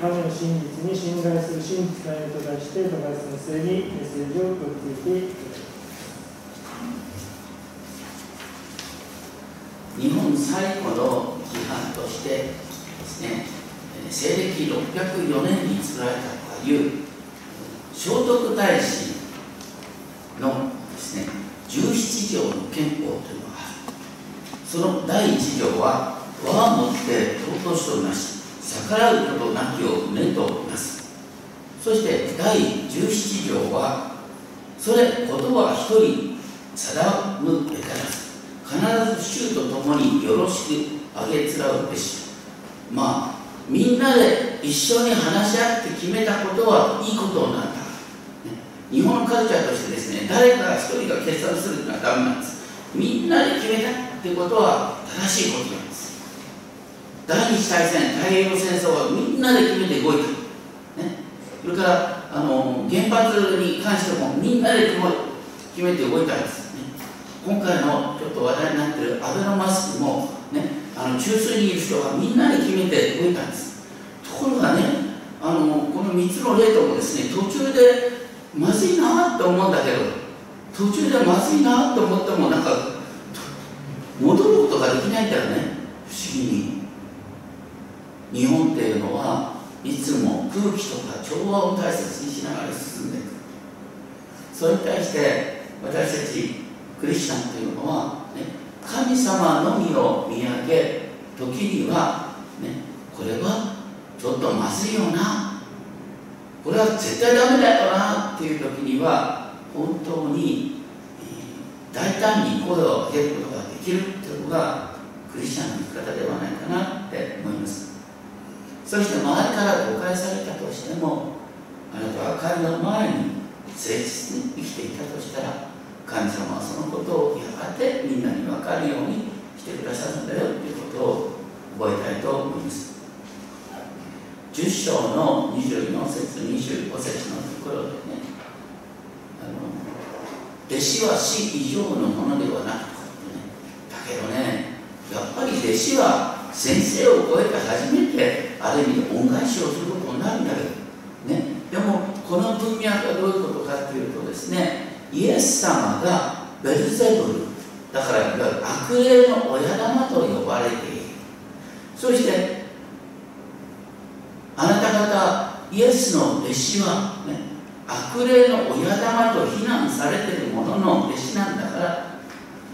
神の真実に信頼する真実な絵と題して高橋先生にメッセージを送っていていただきます日本最古の規範としてですね西暦604年に作られたという聖徳太子のですね17条の憲法というのがある。その第1条は和をもって尊しとなし逆らうことなきをねといます。そして第17条はそれ言葉は一人定むべからず必ず衆と共によろしくあげつらうべし。まあみんなで一緒に話し合って決めたことはいいことなんだ、ね、日本のカルチャーとしてですね誰か一人が決断するのはダメなんです。みんなで決めたってことは正しいことなんです第二次大戦太平洋戦争はみんなで決めて動いた、ね、それからあの原発に関してもみんなで決めて動いたんです、ね、今回のちょっと話題になっているアベノマスクも、ね、あの中枢にいる人がみんなで決めて動いたんです。ところがねあのこの3つの例ともですね途中でまずいなって思うんだけど途中でまずいなと思ってもなんか戻ることができないんだよね。不思議に。日本っていうのはいつも空気とか調和を大切にしながら進んでいく。それに対して私たちクリスチャンというのは、ね、神様のみを見上げ時には、ね、これはちょっとまずいよな。これは絶対ダメだよなっていう時には本当に、大胆に声を上げることができるっていうのがクリスチャンの生き方ではないかなって思います。そして周りから誤解されたとしてもあなたは神の前に誠実に生きていたとしたら神様はそのことをやがてみんなに分かるようにしてくださるんだよということを覚えたいと思います。10章の24節25節のところでねあの弟子は死以上のものではなくてねだけどねやっぱり弟子は先生を超えて初めてある意味で恩返しをすることになるんだけど、ね、でもこの文脈はどういうことかというとですねイエス様がベルゼブルだからいわゆる悪霊の親玉と呼ばれている。そしてあなた方イエスの弟子は、ね、悪霊の親玉と非難されているものの弟子なんだから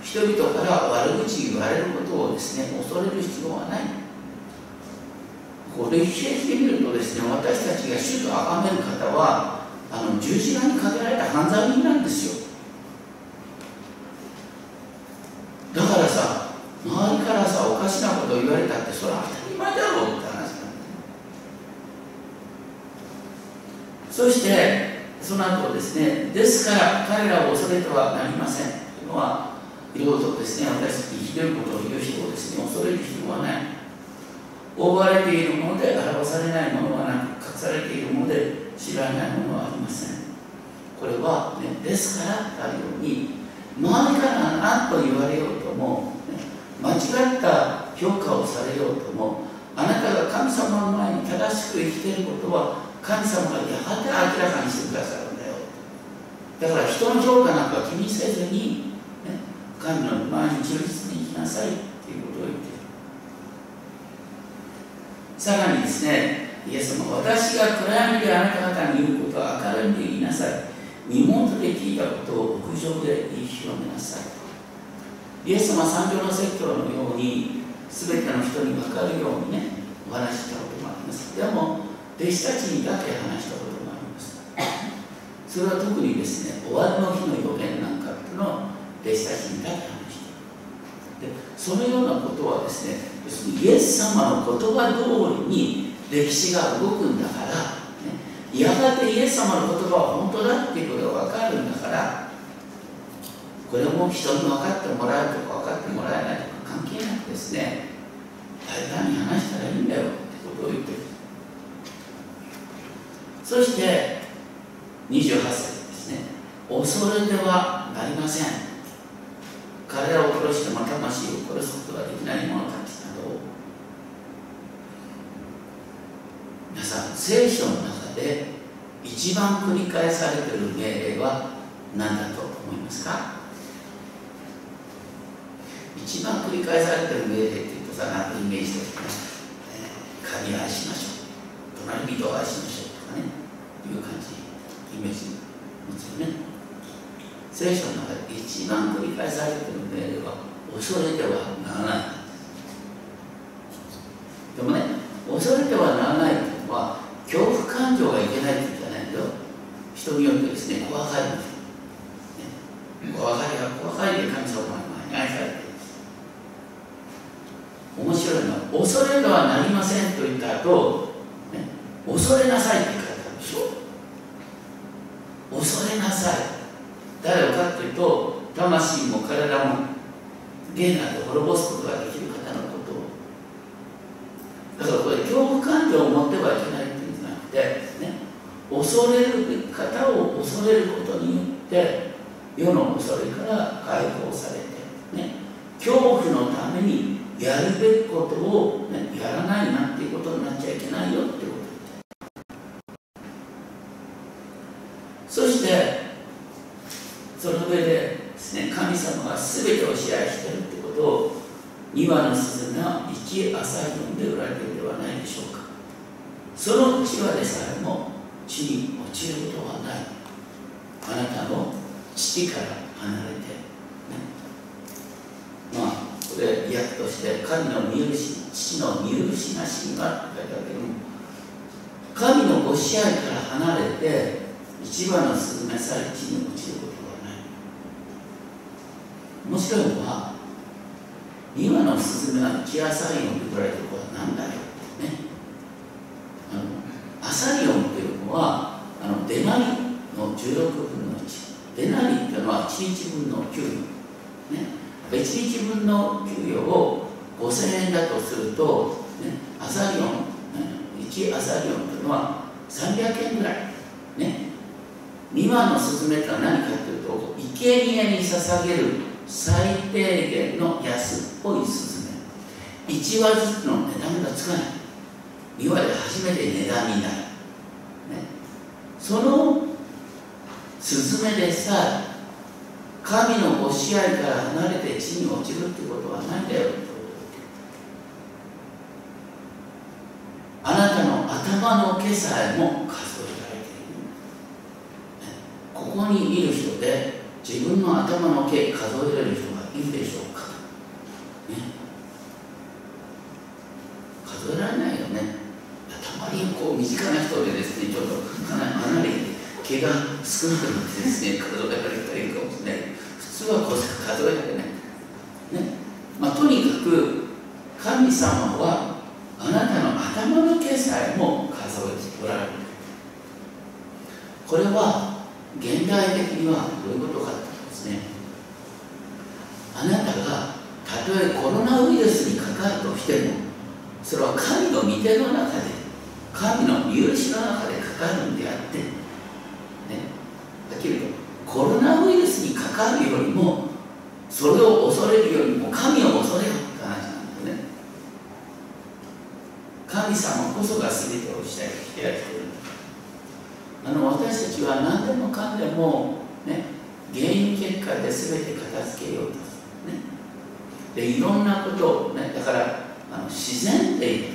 人々から悪口言われることをですね恐れる必要はない。これ歴史で見るとですね私たちが主と崇める方はあの十字架にかけられた犯罪人なんですよ。だからさ周りからさおかしなことを言われたってそれは当たり前だろうって話なんだそしてその後ですねですから彼らを恐れてはなりません。というのはいろいろとですね、私たちひどいことを言う人をですね、恐れる必要はない。覆われているもので表されないものはなく、隠されているもので知らないものはありません。これは、ね、ですからあるように、周りから何と言われようとも、ね、間違った評価をされようとも、あなたが神様の前に正しく生きていることは、神様がやがて明らかにしてくださるんだよ。だから人の評価なんか気にせずに、ね神の前に忠実に生きなさいということを言っているさらにですねイエス様私が暗闇であなた方に言うことは明るみで言いなさい。身元で聞いたことを屋上で言い広めなさい。イエス様三条の説教のように全ての人に分かるようにねお話したこともあります。でも弟子たちにだけ話したこともあります。それは特にですね終わりの日の予言なんかっていうのを弟子たちにだけ話してでそのようなことはですね要するにイエス様の言葉通りに歴史が動くんだから、ね、やがてイエス様の言葉は本当だっていうことが分かるんだからこれも人に分かってもらうとか分かってもらえないとか関係なくですね大胆に話したらいいんだよってことを言ってる。そして28節ですね。恐れてはなりません。彼らを殺しても魂を殺すことができない者たちなど皆さん聖書の中で一番繰り返されている命令は何だと思いますか？一番繰り返されている命令っていうとさなんとイメージとしてね、えー、神愛しましょう。隣人を愛しましょうとかねいう感じイメージ持つよね。聖書の中で一番繰り返されている命令は恐れてはならない。でもね恐れてはならないというのは恐怖感情がいけないって言うんじゃないんだよ人によってですね怖がります、ね、怖がりは怖がりで神様の前に愛されている面白いのは恐れてはなりませんと言った後、ね、恐れなさいって書いてあるでしょ恐れなさい誰をかというと魂も体もゲーナで滅ぼすことができる方のことをだからこれ恐怖感情を持ってはいけないっていうんじゃなくて、ね、恐れる方を恐れることによって世の恐れから解放されて、ね、恐怖のためにやるべきことを、ね、やらないなっていうことになっちゃいけないよってこと。そしてその上でですね神様が全てを支配してるってことを2羽の鈴が一朝読んでおられてるではないでしょうか。その地話でさえも地に落ちることはない。あなたの父から離れて、ね、まあこれ訳として神の見許し父の見許しなしにはって書いてあるけども神のご支配から離れて一番のスズメさえ地に落ちることはない。面白いのは今のスズメがキアサリオンと言われてることは何だよってねあのアサリオンっていうのはあのデナリの16分の1デナリっていうのは1日分の給与。ね。1日分の給与を5000円だとすると、ね、アサリオン、1アサリオンというのは300円ぐらい。ね。2番のスズメとは何かというと生贄に捧げる最低限の安っぽいスズメ1話ずつの値段がつかない。2話で初めて値段になる、ね、そのスズメでさ神のご支配から離れて地に落ちるってことはないんだよ。あなたの頭の毛さえも数えられている。ここにいる人で自分の頭の毛数えられる人がいるでしょうか、ね、数えられないよね。たまにこう身近な人でですねちょっと離れて毛が少なくなってですね数えられたりいかもしれない。普通はこう数えられない。ね。まあ、とにかく神様はあなたの頭の毛さえも数えておられるこれは現代的にはどういうことかというとですね。あなたがたとえコロナウイルスにかかるとしてもそれは神の御手の中で神の見許しの中でかかるんであってコロナウイルスにかかるよりもそれを恐れるよりも神を恐れよって話なんだよね。神様こそが全てをしてやってるあの私たちは何でもかんでもね原因結果で全て片付けようとするね。でいろんなことをねだからあの自然っていう、ね、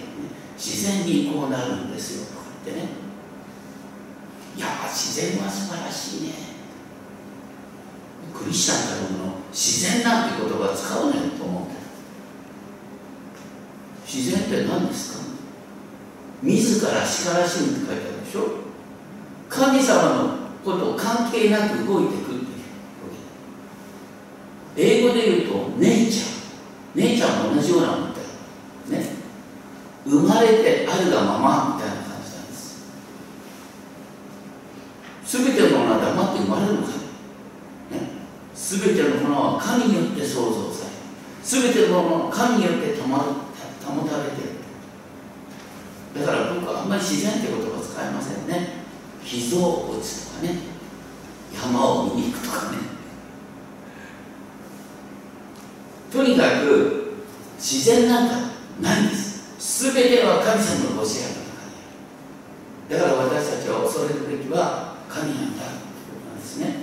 自然にこうなるんですよとかってね。いや自然は素晴らしいね。クリスチャンからの自然なんて言葉使うないと思う自然って何ですか？自らしからしむって書いてあるでしょ。神様のことを関係なく動いていくって英語で言うとネイチャーネイチャーも同じようなもんだよね生まれてあるがままみたいな全てのものは黙って生まれるのか、ね、全てのものは神によって創造され全てのものは神によって保保たれているだから僕はあんまり自然って言葉使えませんね秘蔵物とかね山を見に行くとかねとにかく自然なんかないんです全ては神様のご支配の中にあるだから私たちは恐れるべきは神なんだということなんですね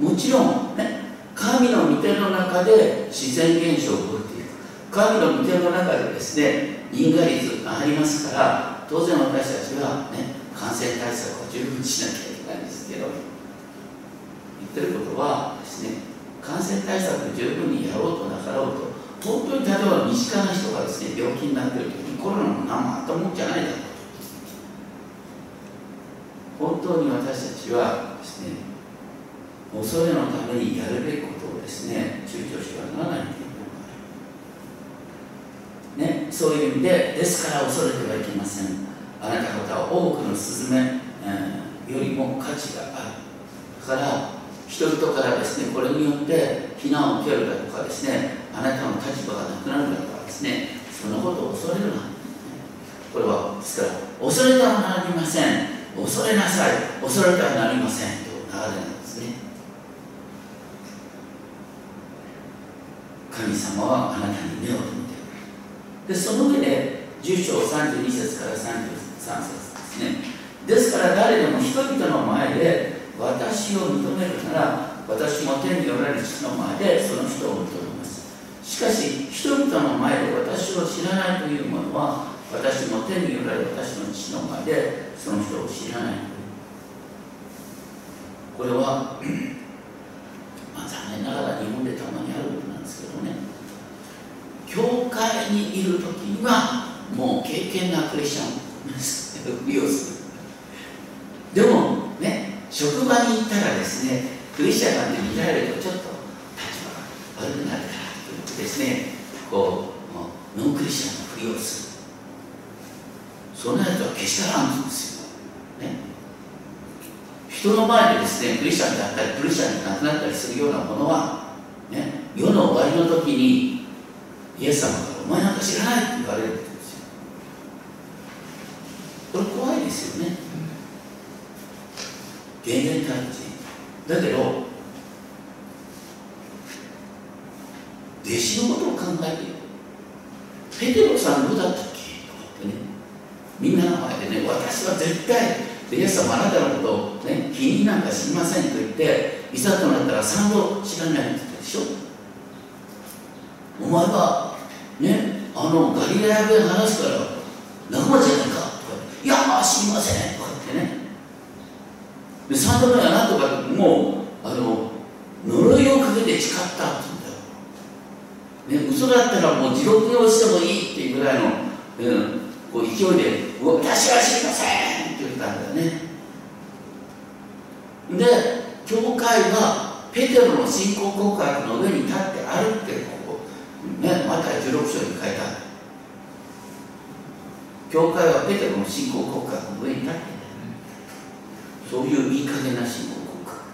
もちろんね神の御手の中で自然現象を起こっていく神の御手の中ですね因果率がありますから当然私たちはね感染対策を十分しなきゃいけないんですけど言ってることはですね感染対策十分にやろうとなかろうと本当に例えば身近な人がですね病気になっている時にコロナも何もあったもんじゃないだろう本当に私たちはですね恐れのためにやるべきことをですね躊躇してはならないということがある、ね、そういう意味でですから恐れてはいけません。あなた方は多くのスズメ、えー、よりも価値がある。だから人々からですねこれによって非難を受けるだとかですねあなたの立場がなくなるだとかですねそのことを恐れるな。これはですから恐れてはなりません。恐れなさい。恐れてはなりません。と流れなんですね。神様はあなたに目を留めでその上で10章32節から33節ですね。ですから誰でも人々の前で私を認めるなら私も天におられる父の前でその人を認めます。しかし人々の前で私を知らないというものは私も天におられる私の父の前でその人を知らないこれはまあ残念ながら日本でたまにあることなんですけどね。教会にいる時にはもう経験なクリスチャン利用するでもね職場に行ったらですねクリスチャンなんて見られるとちょっと立場が悪くなるからということですねこうノンクリスチャンのふりをするそんなやつは決してあらんですよ、ね、人の前でですねクリスチャンであったりクリスチャンになくなったりするようなものは、ね、世の終わりの時にイエス様から「お前なんか知らない」って言われるんですよ。これ怖いですよね。現代体人だけど弟子のことを考えているペテロさんどうだったっけ？とかってねみんなの前でね私は絶対イエス様あなたのことを、ね、気になんか知りませんと言っていざとなったら3度知らないって言ったでしょ。お前はあのガリラヤ弁話すから仲間じゃないかとかいや知りませんとか言ってね。で3度目はなんとかもうあの呪いをかけて誓ったって言うんだよ、ね、嘘だったらもう地獄に落ちてもいいっていうぐらいの、うん、こう勢いで「私は知りません!」って言ったんだよね。で教会はペテロの信仰告白の上に立って歩ってここねまた16章に書いてある教会はペテロの信仰告白の上に立ってねそういういい加減な信仰告白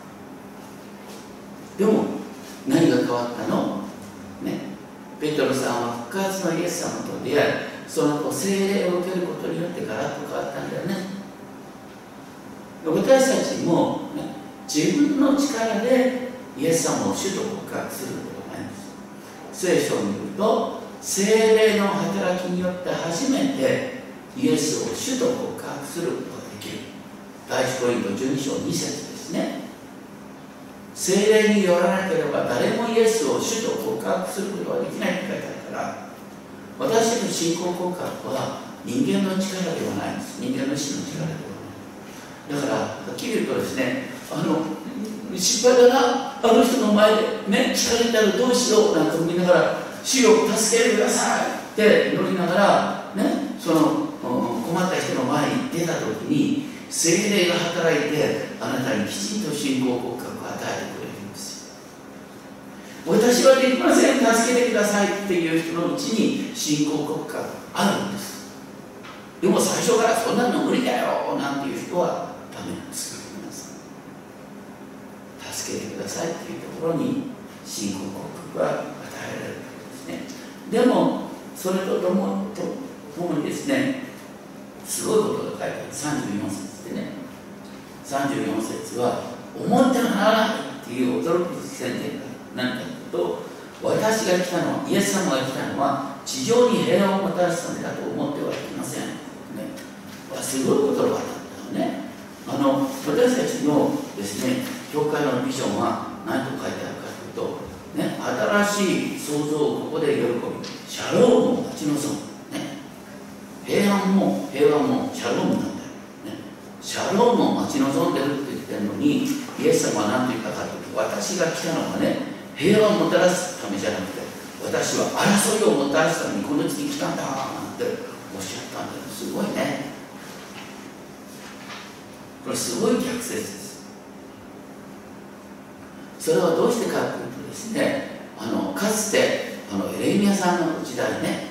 でも何が変わったの？ねペテロさんは復活のイエス様と出会いその後精霊を受けることによってガラッと変わったんだよね。私たちも、ね、自分の力でイエス様を主と告白すること。聖書を見ると精霊の働きによって初めてイエスを主と告白することができる。第一コリント12章2節ですね。精霊によらなければ誰もイエスを主と告白することはできないって書いてあるから私の信仰告白は人間の力ではないんです。人間の死の力ではない。だからはっきり言うとですねあの失敗だな。あの人の前でね力になるどうしようなんて思いながら主を助けてください。って祈りながらねその困った人の前に出た時に精霊が働いてあなたにきちんと信仰告白を与えてくれるんですよ。私はできません助けてくださいっていう人のうちに信仰告白あるんです。でも最初からそんなの無理だよなんていう人はダメなんです助けてくださいっていうところに信仰告白が与えられるわけですね。でもそれとともとともにですねすごいことが書いてある。34節でね。34節は思ってはならないっていう驚く宣言が何かというと私が来たのはイエス様が来たのは地上に平和をもたらすためだと思ってはいません、ね、すごい言葉だったよたちのですね教会のビジョンは何と書いてあるかというと、ね、新しい創造をここで喜びシャロームを待ち望む、ね、平安も平和もシャロームなんだよ、ね、シャロームを待ち望んでるって言ってるのにイエス様は何と言ったかというと私が来たのはね平和をもたらすためじゃなくて私は争いをもたらすためにこの地に来たんだなんておっしゃったんだよ。すごいね。これすごい逆説です。それはどうしてかというとですねあのかつてあのエレミアさんの時代ね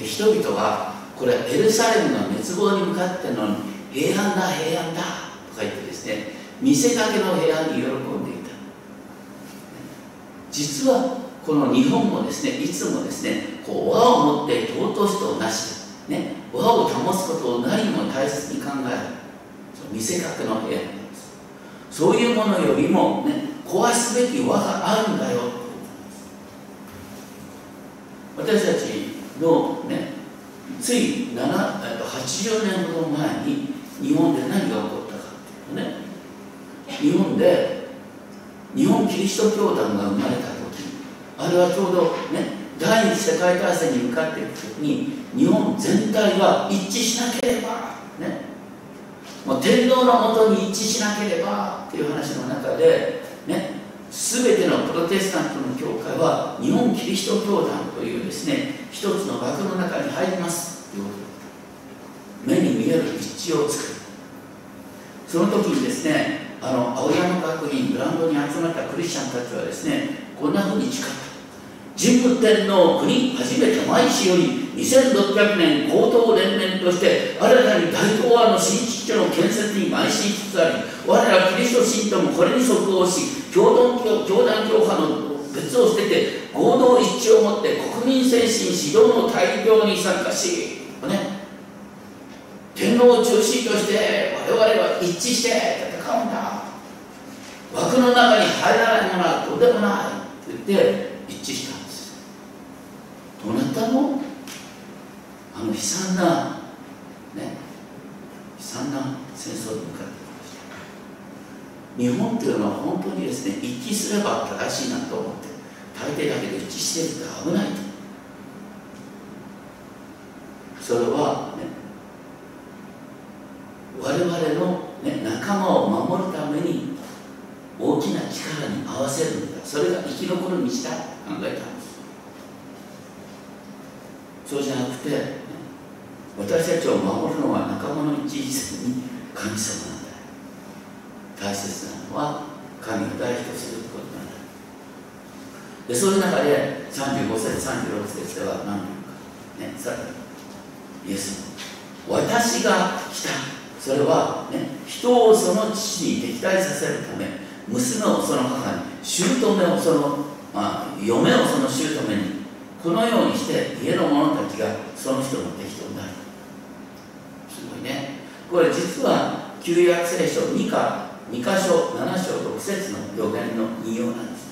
人々はこれエルサレムの滅亡に向かってのに平安だ平安だとか言ってですね見せかけの平安に喜んでいた。実はこの日本もですねいつもですねこう和を持って尊しとなしね和を保つことを何も大切に考える見せかけの部屋なんです。そういうものよりもね壊すべき和があるんだよ。私たちのねつい7 80年ほど前に日本で何が起こったかっていうとね日本で日本キリスト教団が生まれた時あれはちょうどね第二次世界大戦に向かっていく時に日本全体が一致しなければね。もう天皇のもとに一致しなければっていう話の中でね全てのプロテスタントの教会は日本キリスト教団というですね一つの枠の中に入ります。ということ目に見える一致を作る。その時にですねあの青山学院グランドに集まったクリスチャンたちはですねこんなふうに誓った。神武天皇国初めて毎日より2600年高等連綿として新たに大東亜の新秩序の建設に邁進しつつあり我らキリスト信徒もこれに即応し共同教教団教派の別を捨てて合同一致をもって国民精神指導の大量に参加し、ね、天皇を中心として我々は一致して戦うんだ。枠の中に入らないものはどうでもない。と言って一致したんです。どなたの？あの悲惨なね悲惨な戦争に向かってきました日本というのは本当にですね一致すれば正しいなと思って大抵だけで一致してると危ないと。それはね我々の、ね、仲間を守るために大きな力に合わせるんだ。それが生き残る道だと考えたんです。そうじゃなくて私たちを守るのは仲間の一致せずに神様なんだ大切なのは神を代表することなんだ。でそういう中で35節36節では何て言うかねさらにイエス。も私が来た。それは、ね、人をその父に敵対させるため娘をその母に姑をその、まあ、嫁をその姑にこのようにして家の者たちがその人の敵となる。すごいね。これ実は旧約聖書2か2箇所7章6節の予言の引用なんです。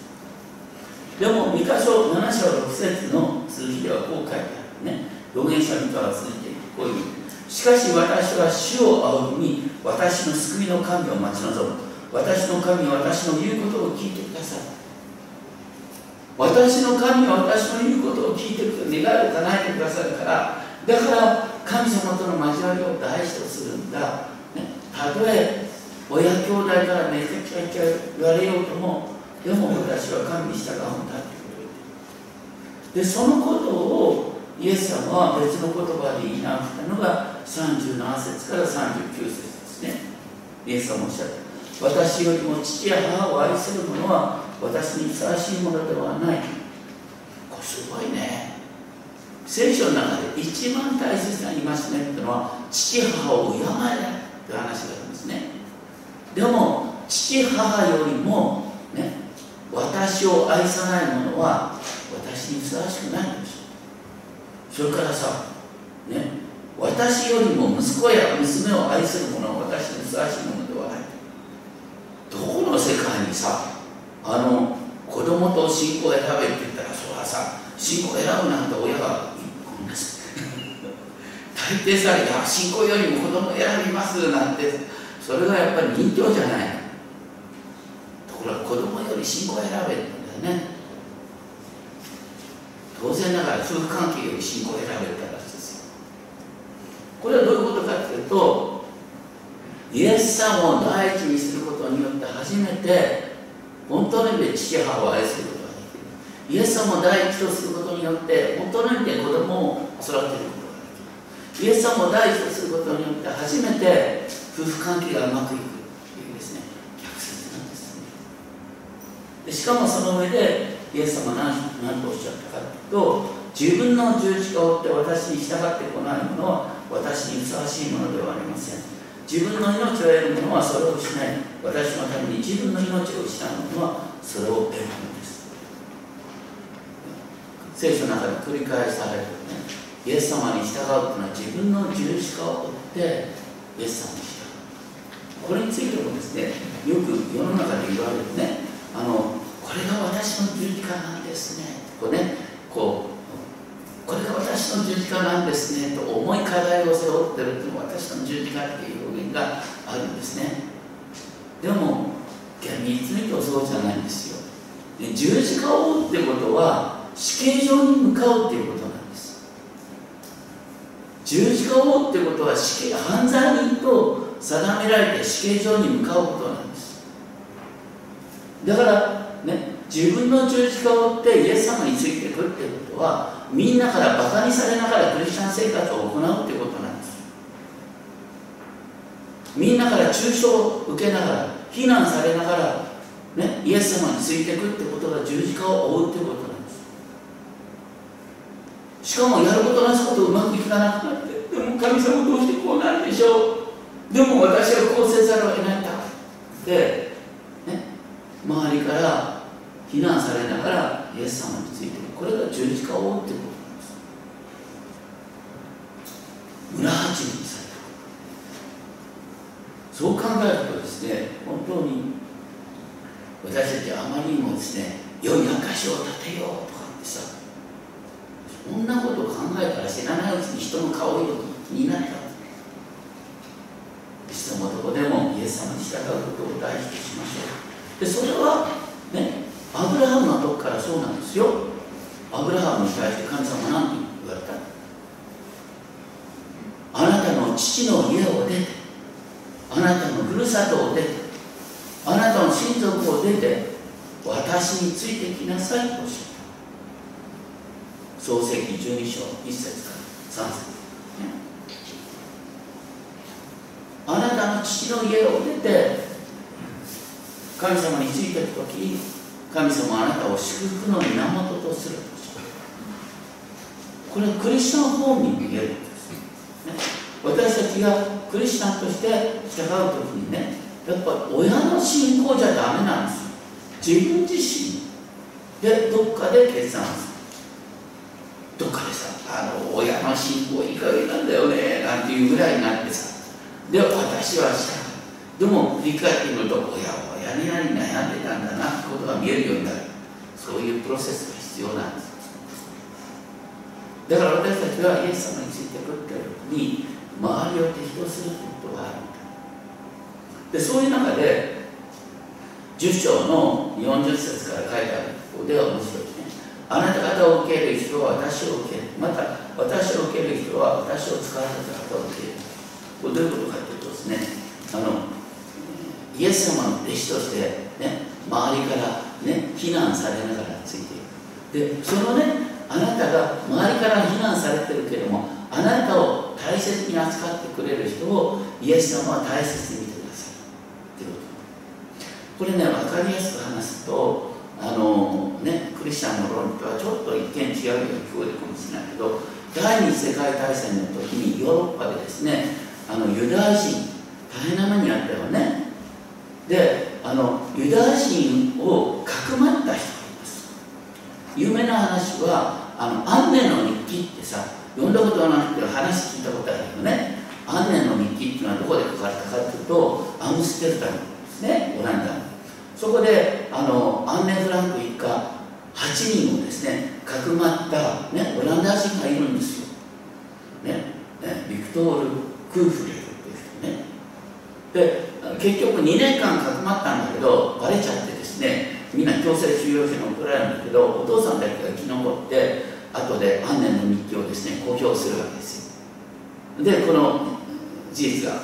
でも2箇所7章6節の続きではこう書いてあるね。預言者2から続いていくこういう。しかし私は主を仰ぎに私の救いの神を待ち望む。私の神は私の言うことを聞いてください。私の神は私の言うことを聞いてく願いを叶えてくださるからだから神様との交わりを大事とするんだ、ね、たとえ親兄弟からめちゃくちゃ言われようともでも私は神に従うんだってことでそのことをイエス様は別の言葉で言い直したのが37節から39節ですね。イエス様おっしゃった私よりも父や母を愛する者は私にふさわしいものではない。これすごいね。聖書の中で一番大切な戒めっていうのは父母を敬えないって話があるんですね。でも父母よりもね私を愛さない者は私にふさわしくないんですそれからさね私よりも息子や娘を愛する者は私にふさわしいものではない。どこの世界にさあの子供と信仰を選べって言ったらそれはさ信仰を選ぶなんて親がごめんな 大抵さ「いや信仰よりも子供を選びます」なんてそれがやっぱり人情じゃない。とこれは子供より信仰を選べるんだよね。当然ながら夫婦関係より信仰を選べるからですよ。これはどういうことかというとイエス様を第一にすることによって初めて本当の意味で父母を愛することができる。イエス様を第一とすることによって本当の意味で子供を育てることイエス様を第一とすることによって初めて夫婦関係がうまくいくというですね逆説なんですね。でしかもその上でイエス様は何とおっしゃったかというと自分の十字架を追って私に従ってこないものは私にふさわしいものではありません。自分の命を得る者はそれを失い私のために自分の命を失う者はそれを得るものです。聖書の中で繰り返されるねイエス様に従うというのは自分の十字架を追ってイエス様に従う。これについてもですねよく世の中で言われるねあのこれが私の十字架なんですねこうねこうこれが私の十字架なんですねと重い課題を背負ってるっていうのは私の十字架っていう表現があるんですね。でも厳密に言うとそうじゃないんですよ。で十字架を追うってことは死刑場に向かうっていうことなんです。十字架を追うってことは死刑犯罪人と定められて死刑場に向かうことなんです。だからね自分の十字架を追ってイエス様についていくってことはみんなからバカにされながらクリスチャン生活を行うってことなんです。みんなから中傷を受けながら非難されながら、ね、イエス様についてくってことが十字架を追うってことなんです。しかもやることなすことうまくいかなくなってでも神様どうしてこうなるでしょう？でも私はこうせざるを得ないんだで、ね、周りから非難されながらイエス様についてこれが十字架を追うってことなんです。村八分されたそう考えるとですね本当に私たちはあまりにもですね良い証を立てようとかってさそんなことを考えたら知らないうちに人の顔色になったいつでもどこでもイエス様に従うことを大事としましょう。でそれはねアブラハムのとこからそうなんですよアブラハムに対して神様は何て言われたあなたの父の家を出てあなたのふるさとを出てあなたの親族を出て私についてきなさいとおっしゃった。創世記12章1節から3節、ね、あなたの父の家を出て神様についていく時神様あなたを祝福の源とする。これはクリスチャンホームに見える。んです、ね、私たちがクリスチャンとして従う時にねやっぱり親の信仰じゃダメなんですよ。自分自身でどっかで決断する。どっかでさあの親の信仰いい加減なんだよねなんていうぐらいになってさ。で私はした。でも振り返ってみると親は親になり悩んでたんだなってことが見えるようになる。そういうプロセスが必要なんです。だから私たちはイエス様についてくって時に周りを適応するということがあるでそういう中で10章の40節から書いてある。ここでは面白い。あなた方を受ける人は私を受けるまた私を受ける人は私を使わせた方を受ける。これどういうことかというとですねあのイエス様の弟子として、ね、周りから、ね、非難されながらついていくでそのねあなたが周りから非難されてるけれどもあなたを大切に扱ってくれる人をイエス様は大切に見てくださいっていうこと。これね分かりやすく話すとあのねクリスチャンの論理とはちょっと一見違うように聞こえるかもしれないけど第二次世界大戦の時にヨーロッパでですねあのユダヤ人大変な目にあったよね。であのユダヤ人をかくまった人がいます。有名な話はあのアンネの日記ってさ読んだことはなくて話聞いたことあるよね。アンネの日記っていうのはどこで書かれたかというとアムステルダムですねオランダそこであのアンネ・フランク一家8人をですねかくまった、ね、オランダ人がいるんですよ、ねね、ビクトール・クーフレルっていう人ね。で結局2年間かくまったんだけどバレちゃってですねみんな強制収容所に送られるんだけどお父さんだけが生き残って後で安年の日記をですね公表するわけですよ。でこの事実が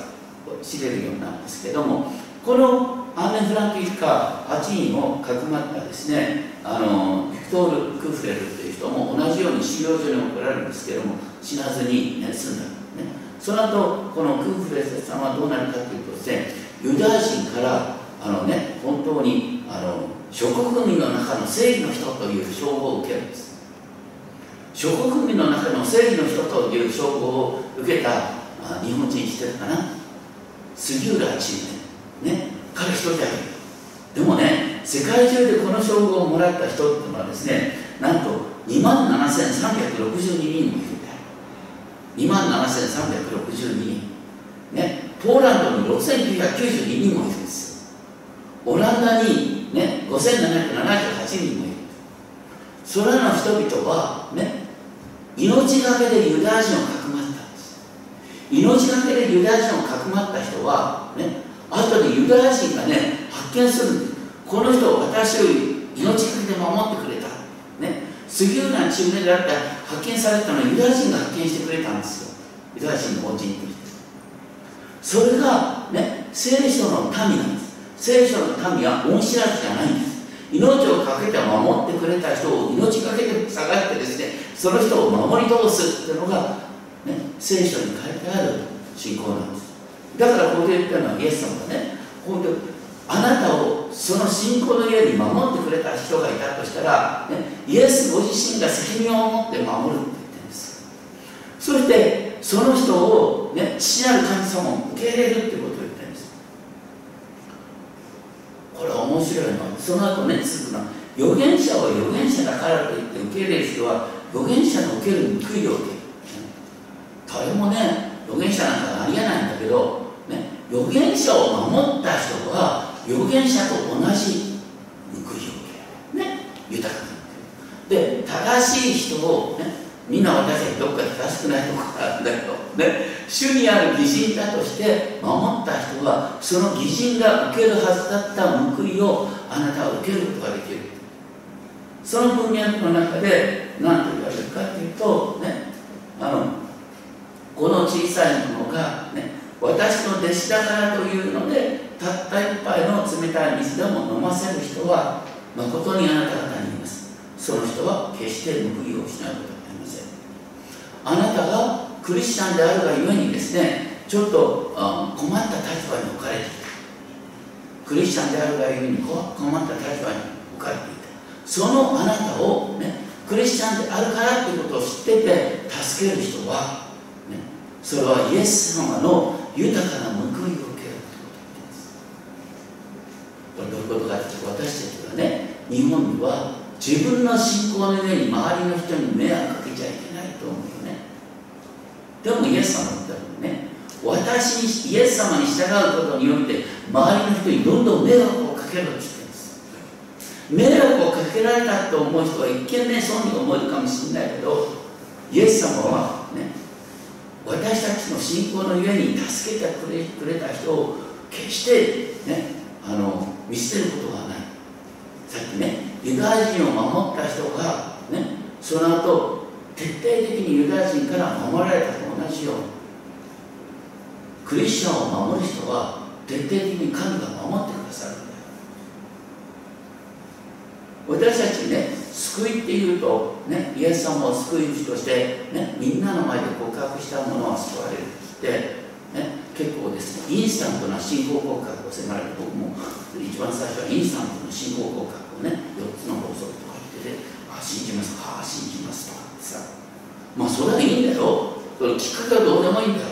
知れるようなんですけどもこのアーネ・フランク一家8人をかくまったですねあのビクトール・クフレルという人も同じように収容所に送られるんですけども死なずに、ね、済んだ、ね、その後このクフレルさんはどうなるかというとですねユダヤ人からあのね本当にあの諸国民の中の正義の人という称号を受けるんです。諸国民の中の正義の人という称号を受けたあ日本人知ってるかな？杉浦知念ね。彼一人だけでもね世界中でこの称号をもらった人っていうのはですねなんと2万7362人もいるんだよ2万7362人。ねポーランドに6992人もいるんですオランダにね5778人もいる。それらの人々はね命がけでユダヤ人をかくまったんです。命がけでユダヤ人をかくまった人はね後でユダヤ人がね発見する。この人を私を命がけで守ってくれた。ね。杉浦の中年であった発見されたのはユダヤ人が発見してくれたんですよ。ユダヤ人の法人として。それがね聖書の民なんです。聖書の民は恩知らずじゃないんです。命をかけて守ってくれた人を命かけて探してですねその人を守り通すっていうのが、ね、聖書に書いてある信仰なんです。だからここで言ったのはイエス様がね。本当あなたをその信仰の家に守ってくれた人がいたとしたら、ね、イエスご自身が責任を持って守るって言ってるんです。そしてその人を、ね、父なる神様を受け入れるってことを言ってるんです。これは面白いのその後ね続くのは預言者は預言者だからといって受け入れる人は預言者の受ける報いを受ける。誰もね預言者なんかありえないんだけど、ね、預言者を守った人は預言者と同じ報いを受ける、ね、豊かにで正しい人を、ね、みんな私たちどっか正しくないところがあるんだけど、ね、主にある義人だとして守った人はその義人が受けるはずだった報いをあなたは受けることができる。その文脈の中で何と言われるかというとねあのこの小さいものが、ね、私の弟子だからというのでたった一杯の冷たい水でも飲ませる人は誠にあなた方にいます。その人は決して報いを失うことはありません。あなたがクリスチャンであるがゆえにですねちょっと困った立場に置かれていた。クリスチャンであるがゆえに困った立場に置かれていた。そのあなたをねクリスチャンであるからということを知ってて助ける人はそれはイエス様の豊かな報いを受けるということです。これどういうことかというと私たちはね日本には自分の信仰の上に周りの人に迷惑かけちゃいけないと思うよね。でもイエス様だったらね私にイエス様に従うことによって周りの人にどんどん迷惑をかけると言ってるんです。迷惑をかけられたと思う人は一見ねそうに思えるかもしれないけどイエス様はね私たちの信仰のゆえに助けてくれくれた人を決してねあの見捨てることはない。さっきねユダヤ人を守った人がねその後徹底的にユダヤ人から守られたと同じようにクリスチャンを守る人は徹底的に神が守ってくださるんだよ。私たちね救いっていうと、ね、イエス様を救い主として、ね、みんなの前で告白したものは救われるで、ね、結構ですねインスタントな信仰告白を迫られて僕も一番最初はインスタントの信仰告白をね4つの法則とか言ってて「ああ信じますああ信じます」とかってさまあそれはいいんだよ。それきっかどうでもいいんだよ。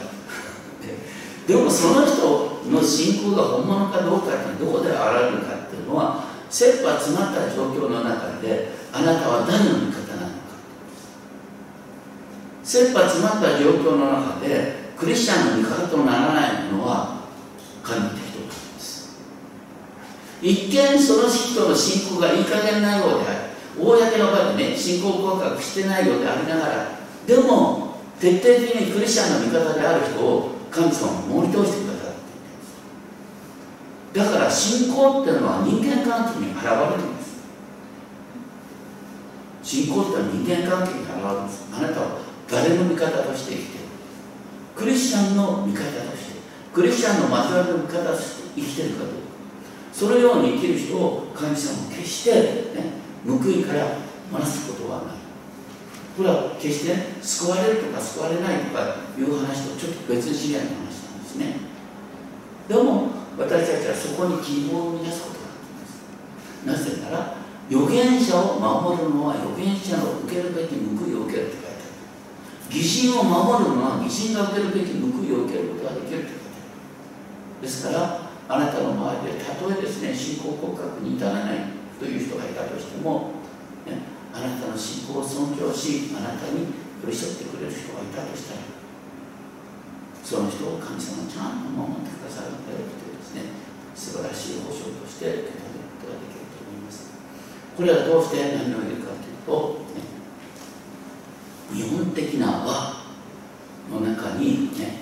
でもその人の信仰が本物かどうかってどこで現れるかって切羽詰まった状況の中であなたは誰の味方なのか。切羽詰まった状況の中でクリスチャンの味方とならないものは神の適当なんです。一見その人の信仰がいい加減なようである公の場でね信仰告白してないようでありながらでも徹底的にクリスチャンの味方である人を神様を守り通してくださるだから信仰っていうのは人間関係に現れるんです。信仰っていうのは人間関係に現れるんです。あなたは誰の味方として生きてる？クリスチャンの味方として。クリスチャンの交わりの味方として生きてるかどうか。そのように生きる人を神様は決して、ね、報いから離すことはない。これは決して、ね、救われるとか救われないとかいう話とちょっと別次元の話なんですね。でも私たちはそこに希望を生み出すことができますなぜなら預言者を守るのは預言者の受けるべき報いを受けるって書いてある疑心を守るのは疑心が受けるべき報いを受けることができるって書いてあるですからあなたの周りでたとえですね信仰告白に至らないという人がいたとしても、ね、あなたの信仰を尊重しあなたに寄り添ってくれる人がいたとしたら。その人を神様ちゃんと守ってくださるんだよというですね素晴らしい保証として受け止めることができると思います。これはどうして何を言うかというと、ね、日本的な和の中にね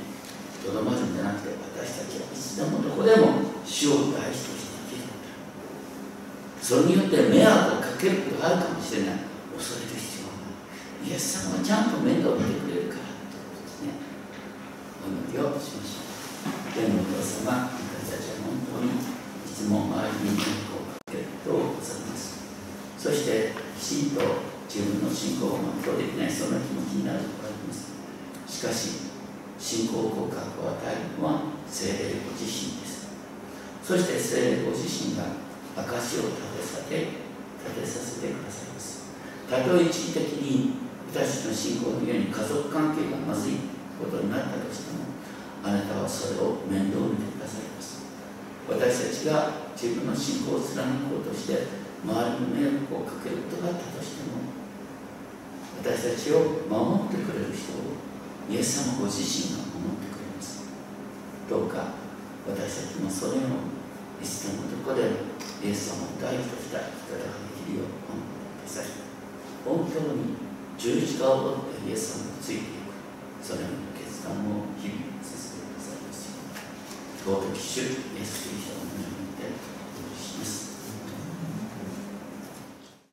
とどまるんじゃなくて私たちはいつでもどこでも主を大事として生きるそれによって迷惑をかけることがあるかもしれない。恐れる必要はない。イエス様はちゃんと面倒を見てくれる。祈りをしましょう天のお父様私たちは本当にいつも周りに迷惑をかけるとございます。そしてきちんと自分の信仰を全うできないそんな気持ちになるところありますしかし信仰告白を与えるのは聖霊ご自身です。そして聖霊ご自身が証を立てさせ立てさせてくださいます。たとえ一時的に私たちの信仰のように家族関係がまずいことになったとしてもあなたはそれを面倒見てくださいます。私たちが自分の信仰を貫こうとして周りに迷惑をかけることがあったとしても私たちを守ってくれる人をイエス様ご自身が守ってくれます。どうか私たちもそれをいつでもどこでイエス様を大事とした生き方ができるよう守ってください。本当に十字架を持ってイエス様についていく。それの決断を日々接してくださいますように。尊き主イエス・キリストの名によってお許します。